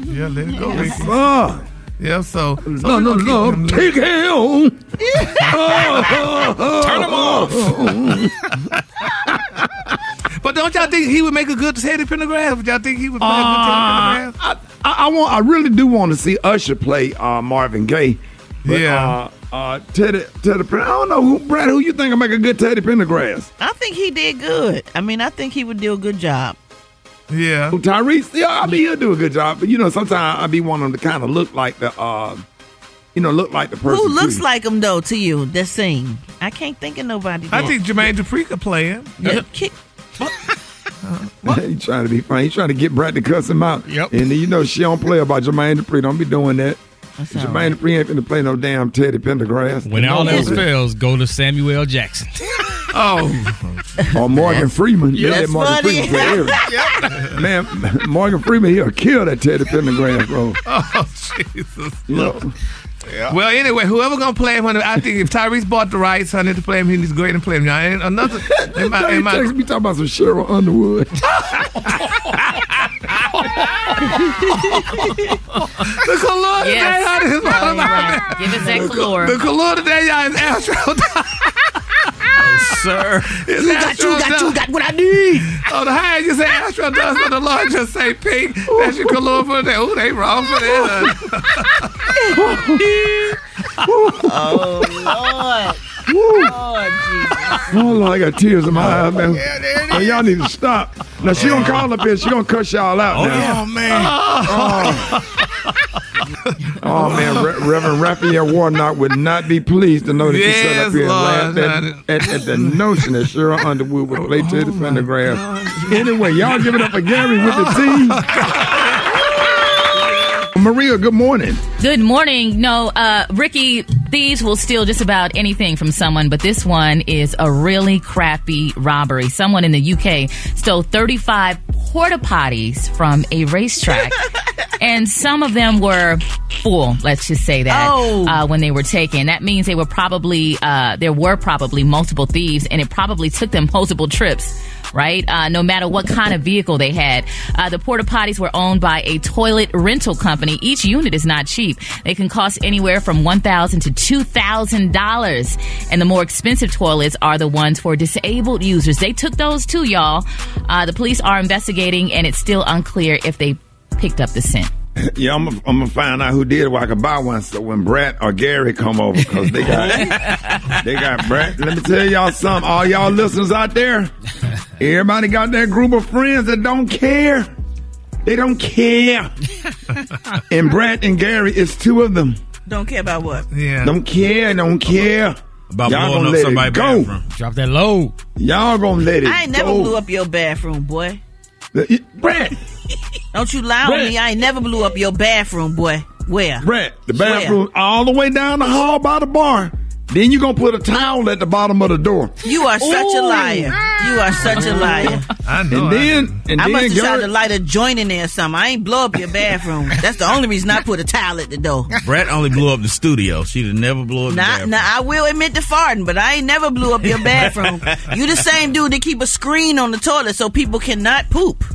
Yeah, let it go. Yes, Rickey. sir. Yeah, so No, no, no. Take it on. Turn him off. but don't y'all think he would make a good Teddy Pendergrass? Y'all think he would play a good Teddy Uh, Pendergrass? I, I, I want. I really do want to see Usher play uh, Marvin Gaye. But, Yeah. Uh, uh, Teddy, Teddy. I don't know who, Brat. Who you think will make a good Teddy Pendergrass? I think he did good. I mean, I think he would do a good job. Yeah. Who, Tyrese? Yeah, I mean he'll do a good job. But you know, sometimes I be wanting him to kind of look like the, uh, you know, look like the person. Who looks too. like him though to you? That sing. I can't think of nobody. I that- think Jermaine Dupri could play him. Yeah, kick. he trying to be funny. He trying to get Brat to cuss him out. Yep. And you know she don't play about Jermaine Dupri. Don't be doing that. That's all Jermaine Dupri ain't finna play no damn Teddy Pendergrass. When all else fails, go to Samuel Jackson. Oh, Or Morgan Freeman. Yeah, That's Morgan funny. Freeman play everything. Man, Morgan Freeman, he'll kill that Teddy Pendergrass, bro. oh, Jesus. You know? Well, anyway, whoever gonna play him, honey, I think if Tyrese bought the rights, honey, to play him, he needs to go ahead and play him. Now, and another, in my, he in my, text me talking about some Cheryl Underwood. the color today, Yes. honey, is Right, one of my right. Give us that color. The color today, y'all, is Astro. Oh, sir. It's You got, you got, you got what I need. Oh, the high you say Astro dust, and the Lord just say pink. That's your color for that. Oh, they wrong for that. Oh, Lord. Lord, oh, Jesus. Oh Lord, I got tears in my eyes, man. Well, y'all need to stop. Now she gonna call up here. She gonna cuss y'all out oh, now. Oh, man. Oh, oh. oh, man, Re- Reverend Raphael Warnock would not be pleased to know that you sat up Yes, here and laughed at, at, at the notion that Cheryl Underwood would play to the pentagram. Anyway, y'all give it up for Gary with the T. Maria, good morning. Good morning. No, uh, Rickey, thieves will steal just about anything from someone, but this one is a really crappy robbery. Someone in the UK stole 35 porta potties from a racetrack. and some of them were full, let's just say that, Oh. uh, when they were taken. That means they were probably, uh, there were probably multiple thieves, and it probably took them multiple trips right? Uh, no matter what kind of vehicle they had. Uh, the porta potties were owned by a toilet rental company. Each unit is not cheap. They can cost anywhere from $1,000 to two thousand dollars, and the more expensive toilets are the ones for disabled users. They took those too, y'all. Uh, the police are investigating, and it's still unclear if they picked up the scent. Yeah, I'm gonna find out who did it. Where I could buy one. So when Brett or Gary come over, because they got they got Brett. Let me tell y'all something. All y'all listeners out there, everybody got that group of friends that don't care. They don't care. and Brett and Gary, is two of them. Don't care about what? Yeah. Don't care. Don't care. About y'all blowing gonna up somebody's go. bathroom. Drop that load. Y'all gonna let it I ain't never go. blew up your bathroom, boy. Brett, Don't you lie on me. I ain't never blew up your bathroom, boy. Where? Brett, the bathroom all the way down the hall by the bar. Then you're gonna put a towel at the bottom of the door. You are such a liar. You are such a liar. I know. And then and I then must have tried to light a joint in there or something. I ain't blow up your bathroom. That's the only reason I put a towel at the door. Brett only blew up the studio. She'd have never blew up the Nah, bathroom. nah, I will admit to farting, but I ain't never blew up your bathroom. you the same dude that keep a screen on the toilet so people cannot poop.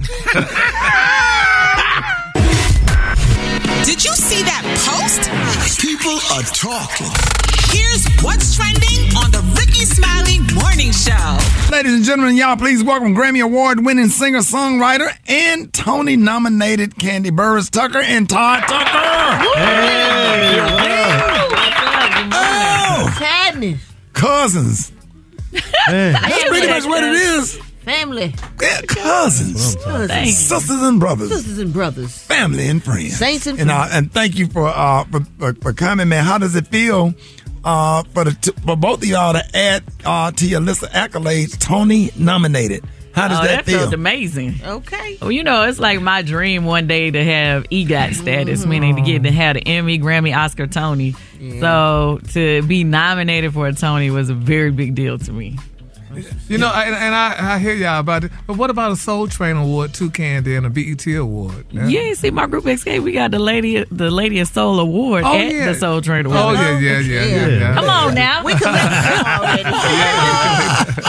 Did you see that post? People are talking. Here's what's trending on the Rickey Smiley Morning Show. Ladies and gentlemen, y'all please welcome Grammy Award winning singer songwriter and Tony nominated Kandi Burruss Tucker and Todd Tucker. Hey! Oh, Sadness. cousins. That's pretty much what it is. Family. Yeah, cousins, Cousins. sisters and brothers, Sisters and brothers. family and friends. Saints and and, uh, friends. and thank you for uh for, for, for coming, man. How does it feel uh for the t- for both of y'all to add uh to your list of accolades? Tony nominated. How does oh, that, that feel? felt amazing. Okay. Well, you know, it's like my dream one day to have EGOT status, meaning to get to have the Emmy, Grammy, Oscar, Tony. So to be nominated for a Tony was a very big deal to me. You know, and, and I, I hear y'all about it. But what about a Soul Train Award, too, Kandi, and a BET Award? Yeah, see, my group Xscape, we got the lady, the Lady of Soul Award Oh, at yeah. the Soul Train Award. Oh, yeah, yeah, yeah, yeah. yeah. Come on now, We collected them already.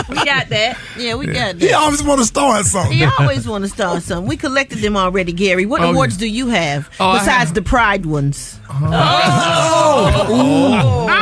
we got that. Yeah, we got that. He always want to start something. You always want to start something. We collected them already, Gary. What Oh, awards yeah. do you have Oh, besides have- the Pride ones? Oh,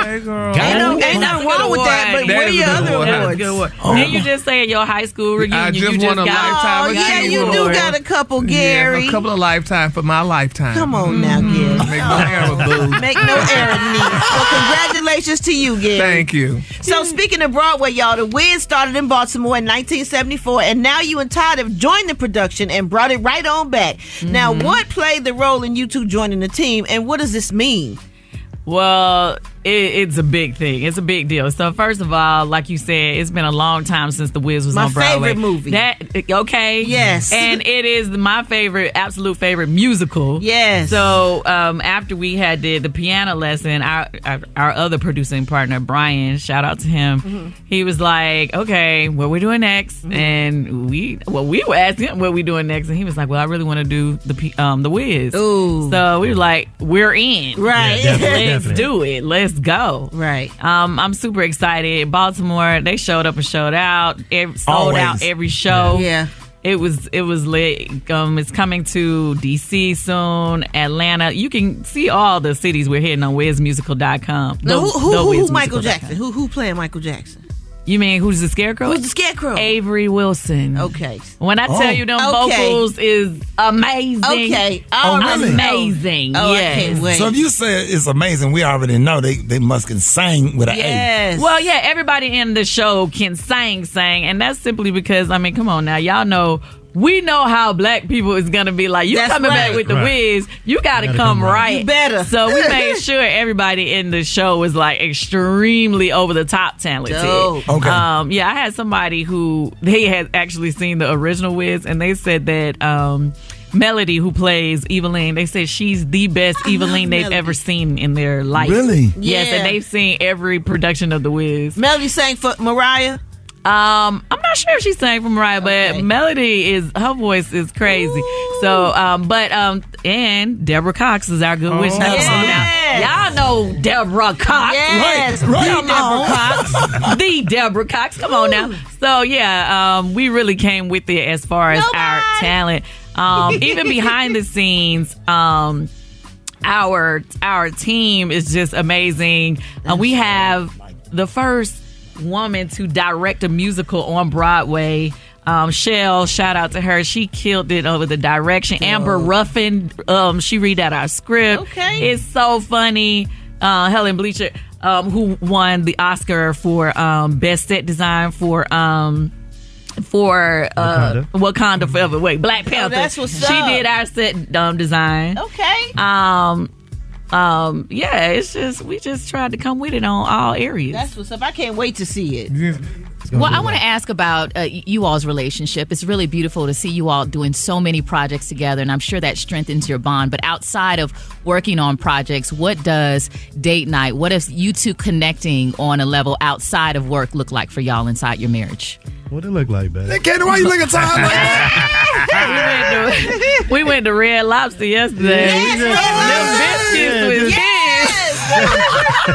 hey, girl. Ain't, no, ain't nothing wrong with that, but That where is a your other award. That was a awards? good one. You just say your high school reunion. I just you just won a got lifetime Oh, yeah, you do award. got a couple, Yeah, Gary. a couple of lifetime for my lifetime. Come on now, mm-hmm. Gary. Make no error, boo. Make no error, niece. So congratulations to you, Gary. Thank you. So speaking of Broadway, y'all, the Wiz started in Baltimore in 1974, and now you and Todd have joined the production and brought it right on back. Now, mm-hmm. what played the role in you two joining the team, and what does this mean? Well, it, it's a big thing. It's a big deal. So first of all, like you said, it's been a long time since The Wiz was My on Broadway. favorite movie. That okay? Yes. and it is my favorite, absolute favorite musical. Yes. So um, after we had did the piano lesson, our, our our other producing partner Brian, shout out to him. Mm-hmm. He was like, "Okay, what we doing next?" And we well, we were asking him what we doing next, and he was like, "Well, I really want to do the um the Wiz." Ooh. So we were like, "We're in." Right. Yeah, definitely, Let's definitely. do it. Let's go. Right. Um, I'm super excited. Baltimore, they showed up and showed out. Every, sold Always. out every show. Yeah. it was it was lit. Um, it's coming to DC soon, Atlanta. You can see all the cities we're hitting on WizMusical.com. Now, who, The- who, who, who Michael Jackson? Who who playing Michael Jackson? You mean who's the scarecrow? Who's the scarecrow? Avery Wilson. Okay. When I tell Oh. you them Okay. vocals is amazing. Okay. Oh, oh really? Amazing. Oh, I yes. can't wait. So if you say it's amazing, we already know they, they must can sing with an A. Well, yeah, everybody in the show can sing, sing, and that's simply because I mean, come on now, y'all know. We know how black people is gonna be like. You That's coming back with the Right. whiz, you gotta, Gotta come, come right. right. You better. So we made sure everybody in the show was like extremely over the top talented. Dope. Okay. Um, yeah, I had somebody who they had actually seen the original Wiz, and they said that um, Melody, who plays Evillene, they said she's the best Evillene they've Melody. ever seen in their life. Really? Yes, Yeah. and they've seen every production of the Wiz. Melody sang for Mariah. Um, I'm not sure if she sang for Mariah, but Melody is her voice is crazy. So, um, but um, and Deborah Cox is our good witch. Oh, Now, come yes. now. Y'all know Deborah Cox, Yes, The right. Deborah Cox, the Deborah Cox. Come on now. So yeah, um, we really came with it as far as our talent. Um, even behind the scenes, um, our our team is just amazing. Uh, we have the first woman to direct a musical on Broadway. Um, Schele, shout out to her. She killed it over the direction. Amber Ruffin, um, she read out our script. Okay. It's so funny. Uh, Hannah Beachler, um, who won the Oscar for um, best set design for um, for uh, Wakanda. Forever. Wait, Black Panther. that's what's she up. did our set um, design. Okay. Um, um, yeah, it's just we just tried to come with it on all areas. That's what's up. I can't wait to see it. Well, I want to ask about uh, you all's relationship. It's really beautiful to see you all doing so many projects together, and I'm sure that strengthens your bond. But outside of working on projects, what does date night, what does you two connecting on a level outside of work look like for y'all inside your marriage? What it look like, baby? Hey, Katie, why you looking tired like that? we, went to, we went to Red Lobster yesterday. Yes, we just, Red them biscuits was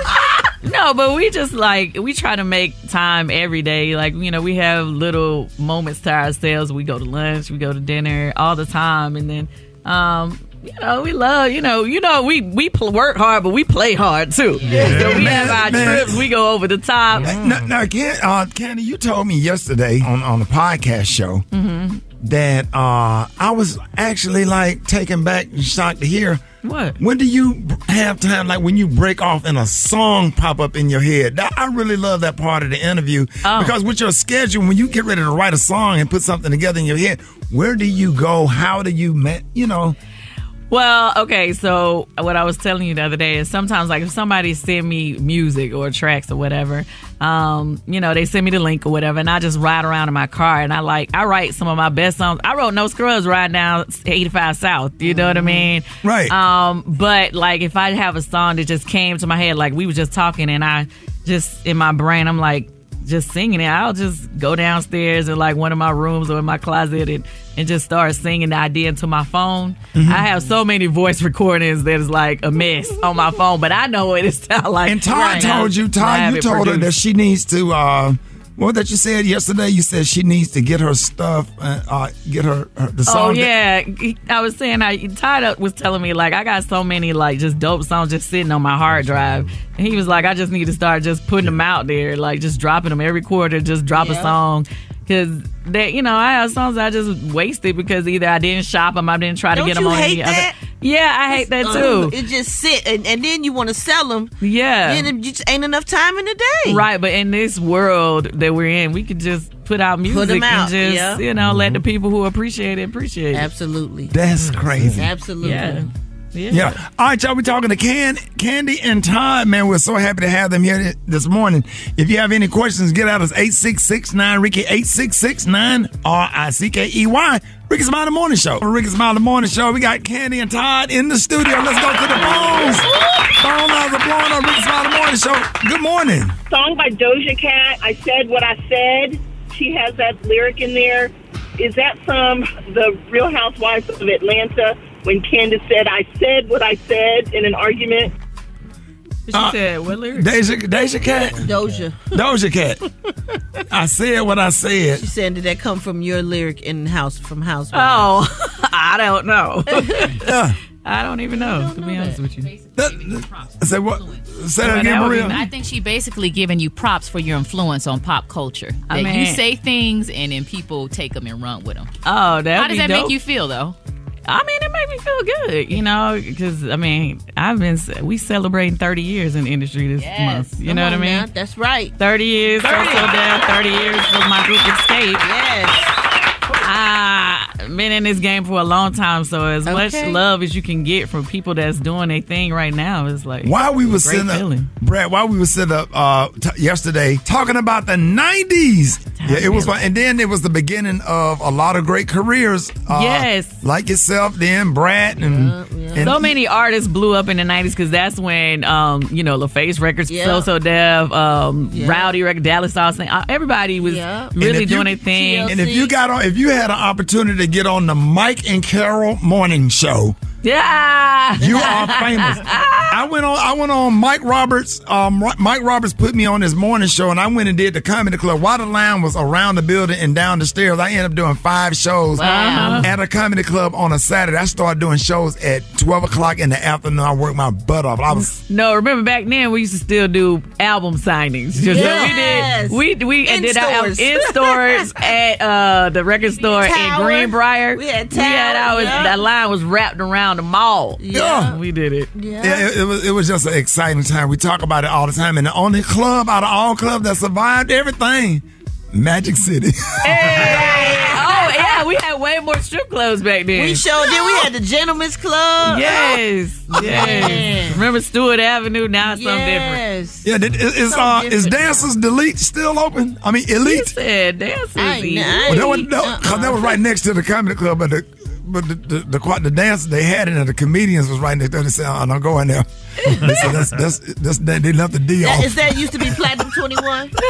Yes. No, but we just like we try to make time every day. Like you know, we have little moments to ourselves. We go to lunch, we go to dinner all the time, and then um, you know, we love you know, you know, we we pl- work hard, but we play hard too. Yeah. So we Man, have our man. trips. We go over the top. Now, now Can, uh, Kandi, you told me yesterday on, on the podcast show Mm-hmm. that uh, I was actually like taken back and shocked to hear. What? When do you have time, like when you break off and a song pop up in your head? That, I really love that part of the interview Oh. because with your schedule, when you get ready to write a song and put something together in your head, where do you go? How do you, you know? Well, okay, so what I was telling you the other day is sometimes like if somebody send me music or tracks or whatever, um, you know, they send me the link or whatever, and I just ride around in my car and I like I write some of my best songs. I wrote No Scrubs right now, 85 South. You know what I mean? Right. Um, but like if I have a song that just came to my head, like we were just talking and I just in my brain, I'm like just singing it. I'll just go downstairs in like one of my rooms or in my closet and, and just start singing the idea into my phone. Mm-hmm. I have so many voice recordings that is like a mess on my phone, but I know what it sounds like. And Todd Right. told you, Todd, you told her that she needs to. Uh, what that you said yesterday? You said she needs to get her stuff, uh, uh, get her, her the Oh song. that- yeah, He- I was saying I Todd was telling me like I got so many like just dope songs just sitting on my hard drive, and he was like I just need to start just putting them out there, like just dropping them every quarter, just drop a song, because that you know I have songs I just wasted because either I didn't shop them, I didn't try to Don't get them you on hate any that? other. Yeah, I hate that Um, too. It just sit, and, and then you want to sell them. Yeah. Then it just ain't enough time in the day. Right, but in this world that we're in, we could just put out music 'em out, and just yeah. you know let the people who appreciate it appreciate it. Absolutely. That's crazy. Absolutely. Yeah. Yeah. Yeah. All right, y'all. We're talking to Can, Kandi and Todd, man. We're so happy to have them here this morning. If you have any questions, get out us 8669 Rickey 8669 R I C K E Y. Rickey's Smiley Morning Show. Rickey's Smiley Morning Show. We got Kandi and Todd in the studio. Let's go to the phones. Phone lines are blowing on Rickey's Smiley Morning Show. Good morning. song by Doja Cat. I said what I said. She has that lyric in there. Is that from the Real Housewives of Atlanta when Candace said, "I said what I said" in an argument? She Uh, said, what lyrics? Deja, Deja Cat? Doja. Doja Cat. I said what I said. She said, did that come from your lyric in House from House? Oh, I don't know. I don't even know, to be honest with you. Say what? Say that again, Maria. I think she basically giving you props for your influence on pop culture. I That you say things and then people take them and run with them. Oh, that How does that make you feel though? I mean, it made me feel good, you know, because I mean, I've been we celebrating 30 years in the industry this month. You Come know what I mean? now, That's right. 30 years, 30. So, so down, 30 years for my group Xscape. Yes. I've been in this game for a long time, so as much love as you can get from people that's doing their thing right now is like why we were great sitting up, feeling. Brat, Why we were sitting up uh, t- yesterday talking about the '90s, yeah, it was fun. And then it was the beginning of a lot of great careers. Uh, Yes. like yourself, then Brat, and, and so many artists blew up in the '90s because that's when, um, you know, LaFace Records, Yeah. So So Def, um, Yeah. Rowdy Records, Dallas Stars, thing. uh, everybody was Yeah. Really if you- doing their thing. And if you got on, if you had an opportunity to get on the Mike and Carol Morning Show, yeah, you are famous. I went on. I went on Mike Roberts. Um, Mike Roberts put me on his morning show, and I went and did the comedy club. While the line was around the building and down the stairs, I ended up doing five shows Wow. at a comedy club on a Saturday. I started doing shows at twelve o'clock in the afternoon. I worked my butt off. I was No, remember back then we used to still do album signings. Just Yes. we did we we In did our al- in stores at uh, the record store in Greenbriar. We had we had Tower, ours. yeah. That line was wrapped around the mall. Yeah. we did it. Yeah. Yeah, it, it was it was just an exciting time. We talk about it all the time. And the only club out of all clubs that survived everything, Magic City. Hey! oh yeah, we had way more strip clubs back then. We showed did. We had the Gentlemen's Club. Yes, yes. Remember Stewart Avenue? Now it's something different. Yes. yeah, did, is, is, So uh, is different. Dancers Delete still open? I mean, He Elite. said dance I is ain't- Well, that was, ain't- that, 'cause that was right next to the comedy club, but the but the the, the, the, the dance they had in there, the comedians was right next there. They said, "Oh, don't go in there." They said, "That's that's that's that, they left the D That, off." is that used to be Platinum 21?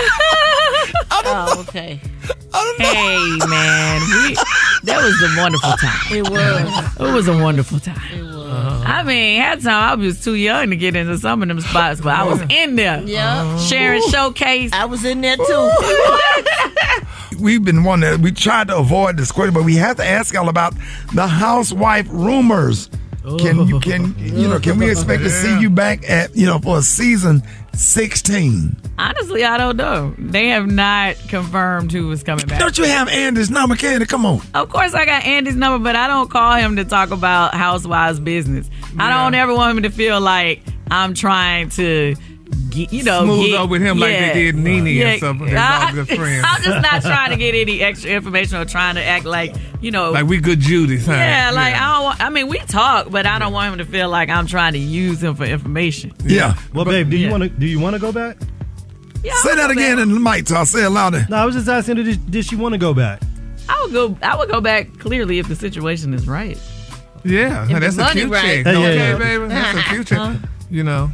oh, okay. Hey man, we, that was a wonderful time. It was. It was a wonderful time. It was. I mean, had time I was too young to get into some of them spots, but I was uh-huh. in there. Yeah. Uh-huh. Sharing showcase. I was in there too. We've been one that we tried to avoid this question, but we have to ask y'all about the housewife rumors. Can you can you know can we expect to see you back at you know for a season sixteen? Honestly, I don't know. They have not confirmed who was coming back. Don't you have Andy's number, Kandi? Come on. Of course, I got Andy's number, but I don't call him to talk about housewives business. I don't ever want him to feel like I'm trying to, you know, Smooth get- up with him like they did Nene Yeah. and stuff. They're I- all good friends. I'm just not trying to get any extra information or trying to act like, you know, Like we good Judy's, huh? yeah, like I don't. Want, I mean, we talk, but I don't want him to feel like I'm trying to use him for information. Yeah. Well, babe, do you want to do you want to go back? Yeah, Say that again back. in the mic, talk. Say it louder. No, I was just asking her, did, did she want to go back? I would go. I would go back clearly if the situation is right. Yeah, If that's a money cute right. chick. Hey, yeah, okay, yeah. baby? That's a cute chick. Uh-huh. You know.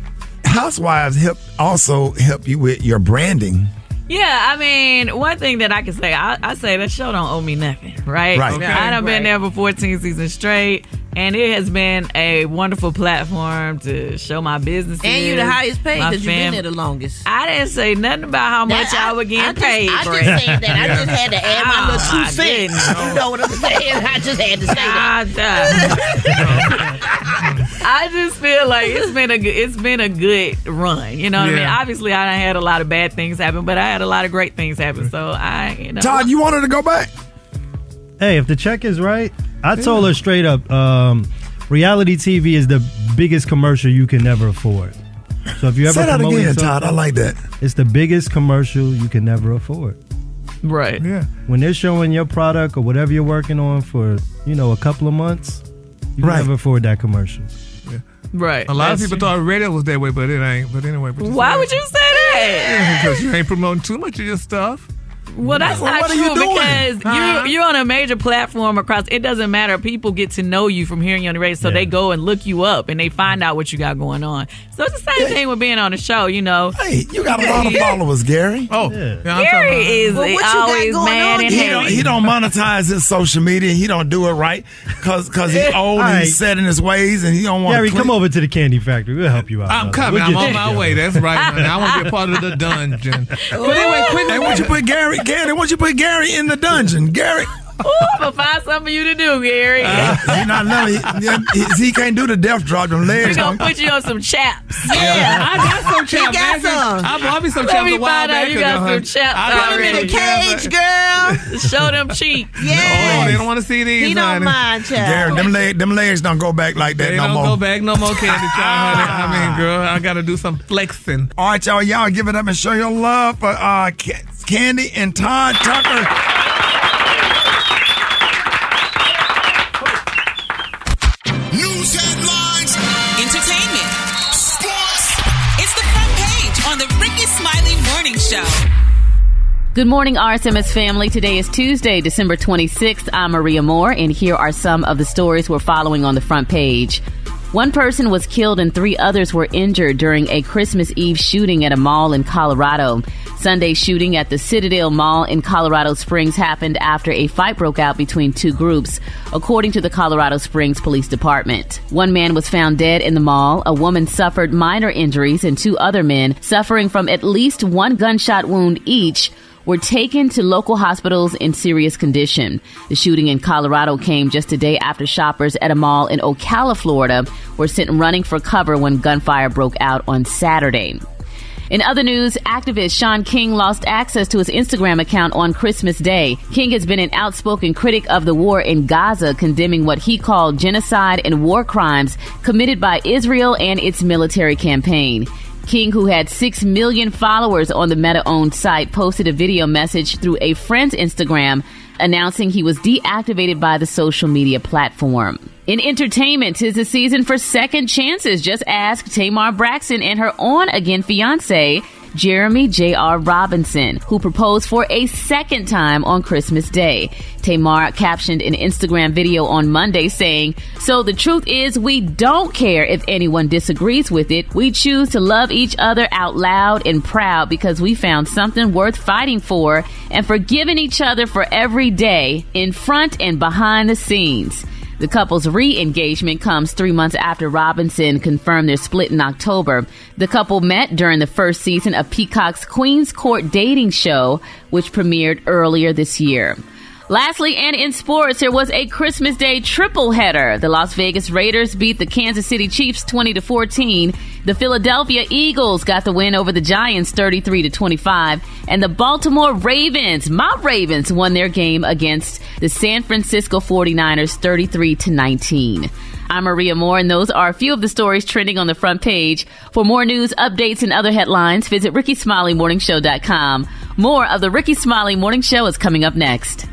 Housewives help also help you with your branding. Yeah, I mean, one thing that I can say, I, I say that show don't owe me nothing, right? Right. Okay. I done been there for 14 seasons straight, and it has been a wonderful platform to show my business. And you the highest paid because you've been fam- there the longest. I didn't say nothing about how much That- I, would I get just- paid. I Brett. just said that. I just had to add my oh, little two cents. You know what I'm saying? I just had to say that. I just feel like it's been a good, it's been a good run. You know what I mean? Obviously, I done had a lot of bad things happen, but I had a lot of great things happen. So I, you know, Todd, you wanted to go back? Hey, if the check is right, I told her straight up, um, reality TV is the biggest commercial you can never afford. So if you ever Say that promoting again, Todd. something, I like that. it's the biggest commercial you can never afford. right? Yeah. When they're showing your product or whatever you're working on for, you know, a couple of months, you Right. can never afford that commercial. Right. A lot That's of people true. thought radio was that way, but it ain't. But anyway. But Why would you say that? Because you ain't promoting too much of your stuff. Well, that's Well, not what are true you because Huh? you're you're on a major platform across. It doesn't matter. People get to know you from hearing you on the radio, so they go and look you up and they find out what you got going on. So it's the same thing with being on the show. You know, hey, you got a lot of followers, Gary. Oh, Gary is Well, what always going mad on, and he don't, he don't monetize his social media. He don't do it right because because he's old and he's set in his ways and he don't want Gary, to come over to the Kandi factory. We'll help you out. I'm brother. coming. We'll I'm on my way. That's right, honey. I want to be a part of the dungeon. But anyway, quick. Hey, won't you put Gary? Gary, won't you put Gary in the dungeon? Gary, Ooh, I'm gonna find something for you to do, Gary. uh, he not know he, he, he can't do the death drop. Them legs. We're gonna put you on some chaps. Yeah, I got some He chaps. got some. I bought me some Let chaps me a while find out back you got some chaps Put him in a cage, girl. Show them cheeks. Oh, Yeah. they don't want to see these. He don't honey. mind, child. Gary, them legs, them legs don't go back like that They no don't more. go back no more Kandi, child, honey. I mean, girl, I got to do some flexing. All right, y'all, y'all give it up and show your love for uh, Kandi and Todd Tucker. Good morning, RSMS family. Today is Tuesday, December 26th. I'm Maria More, and here are some of the stories we're following on the front page. One person was killed and three others were injured during a Christmas Eve shooting at a mall in Colorado. Sunday shooting at the Citadel Mall in Colorado Springs happened after a fight broke out between two groups, according to the Colorado Springs Police Department. One man was found dead in the mall, a woman suffered minor injuries, and two other men, suffering from at least one gunshot wound each, were taken to local hospitals in serious condition. The shooting in Colorado came just a day after shoppers at a mall in Ocala, Florida, were sent running for cover when gunfire broke out on Saturday. In other news, activist Shaun King lost access to his Instagram account on Christmas Day. King has been an outspoken critic of the war in Gaza, condemning what he called genocide and war crimes committed by Israel and its military campaign. King, who had 6 million followers on the Meta owned site, posted a video message through a friend's Instagram announcing he was deactivated by the social media platform. In entertainment, tis the season for second chances. Just ask Tamar Braxton and her on again fiance, Jeremy J.R. Robinson, who proposed for a second time on Christmas Day. Tamar captioned an Instagram video on Monday saying, So the truth is, we don't care if anyone disagrees with it. We choose to love each other out loud and proud because we found something worth fighting for and forgiving each other for every day in front and behind the scenes. The couple's re engagement comes three months after Robinson confirmed their split in October. The couple met during the first season of Peacock's Queen's Court dating show, which premiered earlier this year. Lastly, and in sports, there was a Christmas Day triple header. The Las Vegas Raiders beat the Kansas City Chiefs 20 to 14. The Philadelphia Eagles got the win over the Giants 33 to 25, and the Baltimore Ravens, my Ravens, won their game against the San Francisco 49ers 33 to 19. I'm Maria More, and those are a few of the stories trending on the front page. For more news, updates, and other headlines, visit RickeySmileyMorningShow.com. More of the Rickey Smiley Morning Show is coming up next.